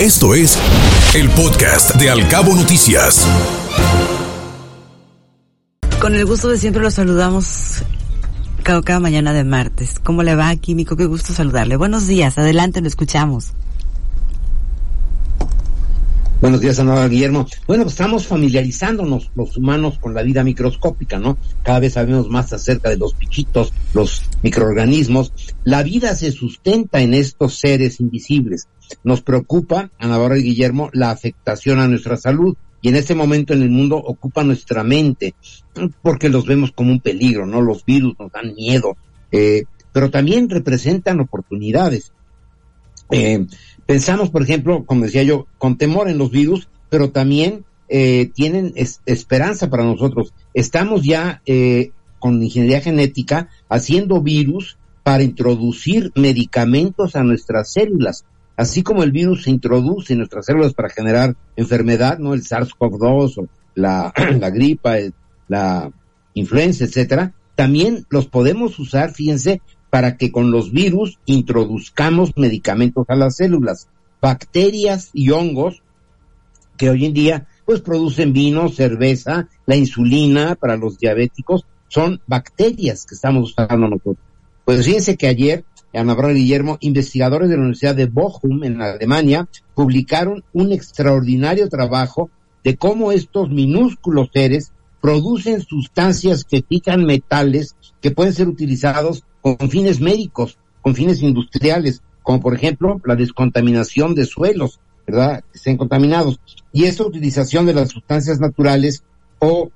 Esto es el podcast de Alcabo Noticias. Con el gusto de siempre lo saludamos cada, cada mañana de martes. ¿Cómo le va, Químico? Qué gusto saludarle. Buenos días, adelante, lo escuchamos. Buenos días, Ana Guillermo. Bueno, pues estamos familiarizándonos los humanos con la vida microscópica, ¿no? Cada vez sabemos más acerca de los pichitos, los microorganismos. La vida se sustenta en estos seres invisibles. Nos preocupa, Ana y Guillermo, la afectación a nuestra salud y en este momento en el mundo ocupa nuestra mente porque los vemos como un peligro, ¿no? Los virus nos dan miedo, eh, pero también representan oportunidades. Eh, Pensamos, por ejemplo, como decía yo, con temor en los virus, pero también eh, tienen esperanza para nosotros. Estamos ya eh, con ingeniería genética haciendo virus para introducir medicamentos a nuestras células. Así como el virus se introduce en nuestras células para generar enfermedad, ¿no? El SARS-CoV-2 o la, la gripa, la influenza, etcétera, también los podemos usar, fíjense, para que con los virus introduzcamos medicamentos a las células. Bacterias y hongos que hoy en día pues producen vino, cerveza, la insulina para los diabéticos, son bacterias que estamos usando nosotros. Pues fíjense que ayer, Ana Bárbara Guillermo, investigadores de la Universidad de Bochum en Alemania, publicaron un extraordinario trabajo de cómo estos minúsculos seres producen sustancias que fijan metales que pueden ser utilizados con fines médicos, con fines industriales, como por ejemplo la descontaminación de suelos, ¿verdad? Que estén contaminados. Y esta utilización de las sustancias naturales o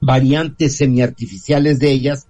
variantes semiartificiales de ellas,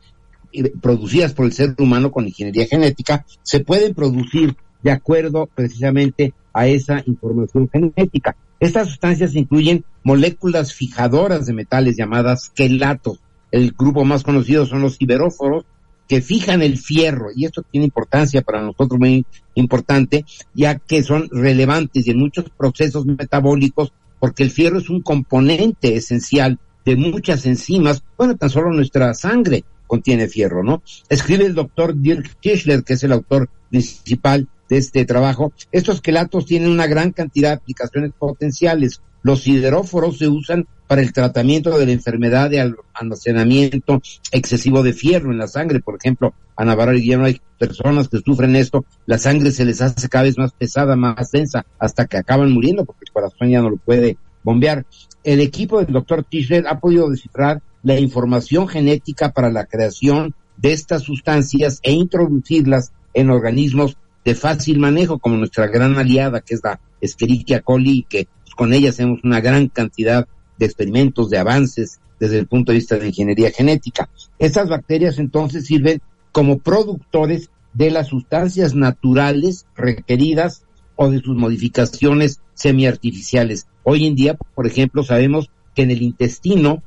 producidas por el ser humano con ingeniería genética, se pueden producir de acuerdo precisamente a esa información genética. Estas sustancias incluyen moléculas fijadoras de metales llamadas quelatos. El grupo más conocido son los iberóforos, que fijan el fierro, y esto tiene importancia para nosotros muy importante, ya que son relevantes en muchos procesos metabólicos, porque el fierro es un componente esencial de muchas enzimas, bueno, tan solo nuestra sangre contiene fierro, ¿no? Escribe el doctor Dirk Tischler, que es el autor principal de este trabajo. Estos quelatos tienen una gran cantidad de aplicaciones potenciales. Los sideróforos se usan para el tratamiento de la enfermedad de almacenamiento excesivo de fierro en la sangre. Por ejemplo, a Navarra y Guillermo hay personas que sufren esto, la sangre se les hace cada vez más pesada, más densa, hasta que acaban muriendo porque el corazón ya no lo puede bombear. El equipo del doctor Tischler ha podido descifrar la información genética para la creación de estas sustancias e introducirlas en organismos de fácil manejo, como nuestra gran aliada, que es la Escherichia coli, que con ella hacemos una gran cantidad de experimentos, de avances desde el punto de vista de ingeniería genética. Estas bacterias entonces sirven como productores de las sustancias naturales requeridas o de sus modificaciones semiartificiales. Hoy en día, por ejemplo, sabemos que en el intestino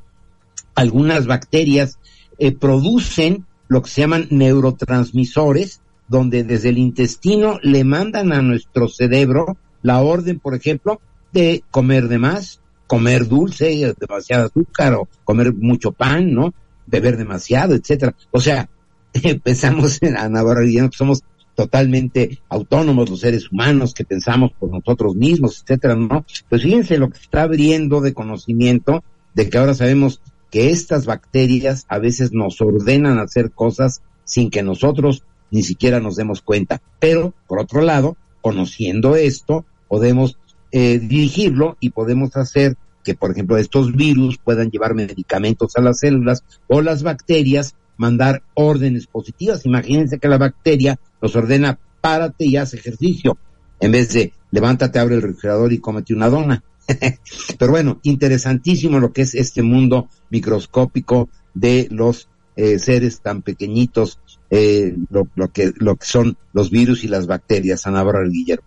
algunas bacterias eh, producen lo que se llaman neurotransmisores, donde desde el intestino le mandan a nuestro cerebro la orden, por ejemplo, de comer de más, comer dulce, demasiado azúcar o comer mucho pan, ¿no? Beber demasiado, etcétera. O sea, pensamos en Ana que somos totalmente autónomos los seres humanos, que pensamos por nosotros mismos, etcétera, ¿no? Pues fíjense lo que está abriendo de conocimiento de que ahora sabemos que estas bacterias a veces nos ordenan hacer cosas sin que nosotros ni siquiera nos demos cuenta. Pero, por otro lado, conociendo esto, podemos eh, dirigirlo y podemos hacer que, por ejemplo, estos virus puedan llevar medicamentos a las células o las bacterias mandar órdenes positivas. Imagínense que la bacteria nos ordena párate y haz ejercicio, en vez de levántate, abre el refrigerador y cómete una dona. Pero bueno, interesantísimo lo que es este mundo microscópico de los eh, seres tan pequeñitos, eh, lo, que, lo que son los virus y las bacterias. Ana Bárbara Guillermo.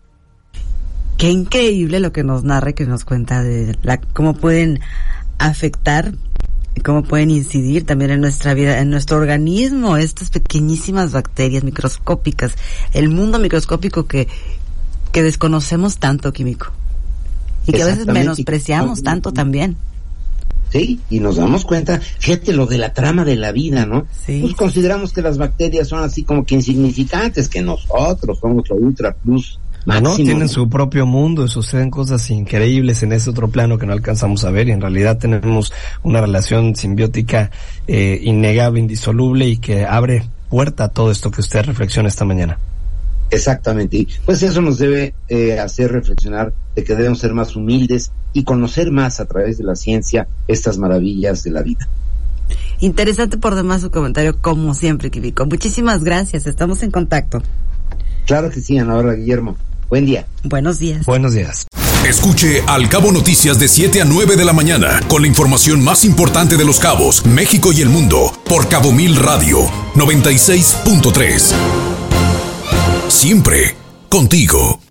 Qué increíble lo que nos narra que nos cuenta de la, cómo pueden afectar, cómo pueden incidir también en nuestra vida, en nuestro organismo, estas pequeñísimas bacterias microscópicas, el mundo microscópico que, que desconocemos tanto, químico. Y que a veces menospreciamos tanto también. Sí, y nos damos cuenta, fíjate lo de la trama de la vida, ¿no? Sí. Pues consideramos que las bacterias son así como que insignificantes, que nosotros somos lo ultra plus ¿no? Tienen su propio mundo y suceden cosas increíbles en ese otro plano que no alcanzamos a ver y en realidad tenemos una relación simbiótica eh, innegable, indisoluble y que abre puerta a todo esto que usted reflexiona esta mañana. Exactamente. Y pues eso nos debe eh, hacer reflexionar de que debemos ser más humildes y conocer más a través de la ciencia estas maravillas de la vida. Interesante por demás su comentario, como siempre, Kibiko. Muchísimas gracias. Estamos en contacto. Claro que sí, Ana Guillermo. Buen día. Buenos días. Buenos días. Escuche Al Cabo Noticias de 7 a 9 de la mañana con la información más importante de los cabos, México y el mundo por Cabo Mil Radio 96.3. Siempre contigo.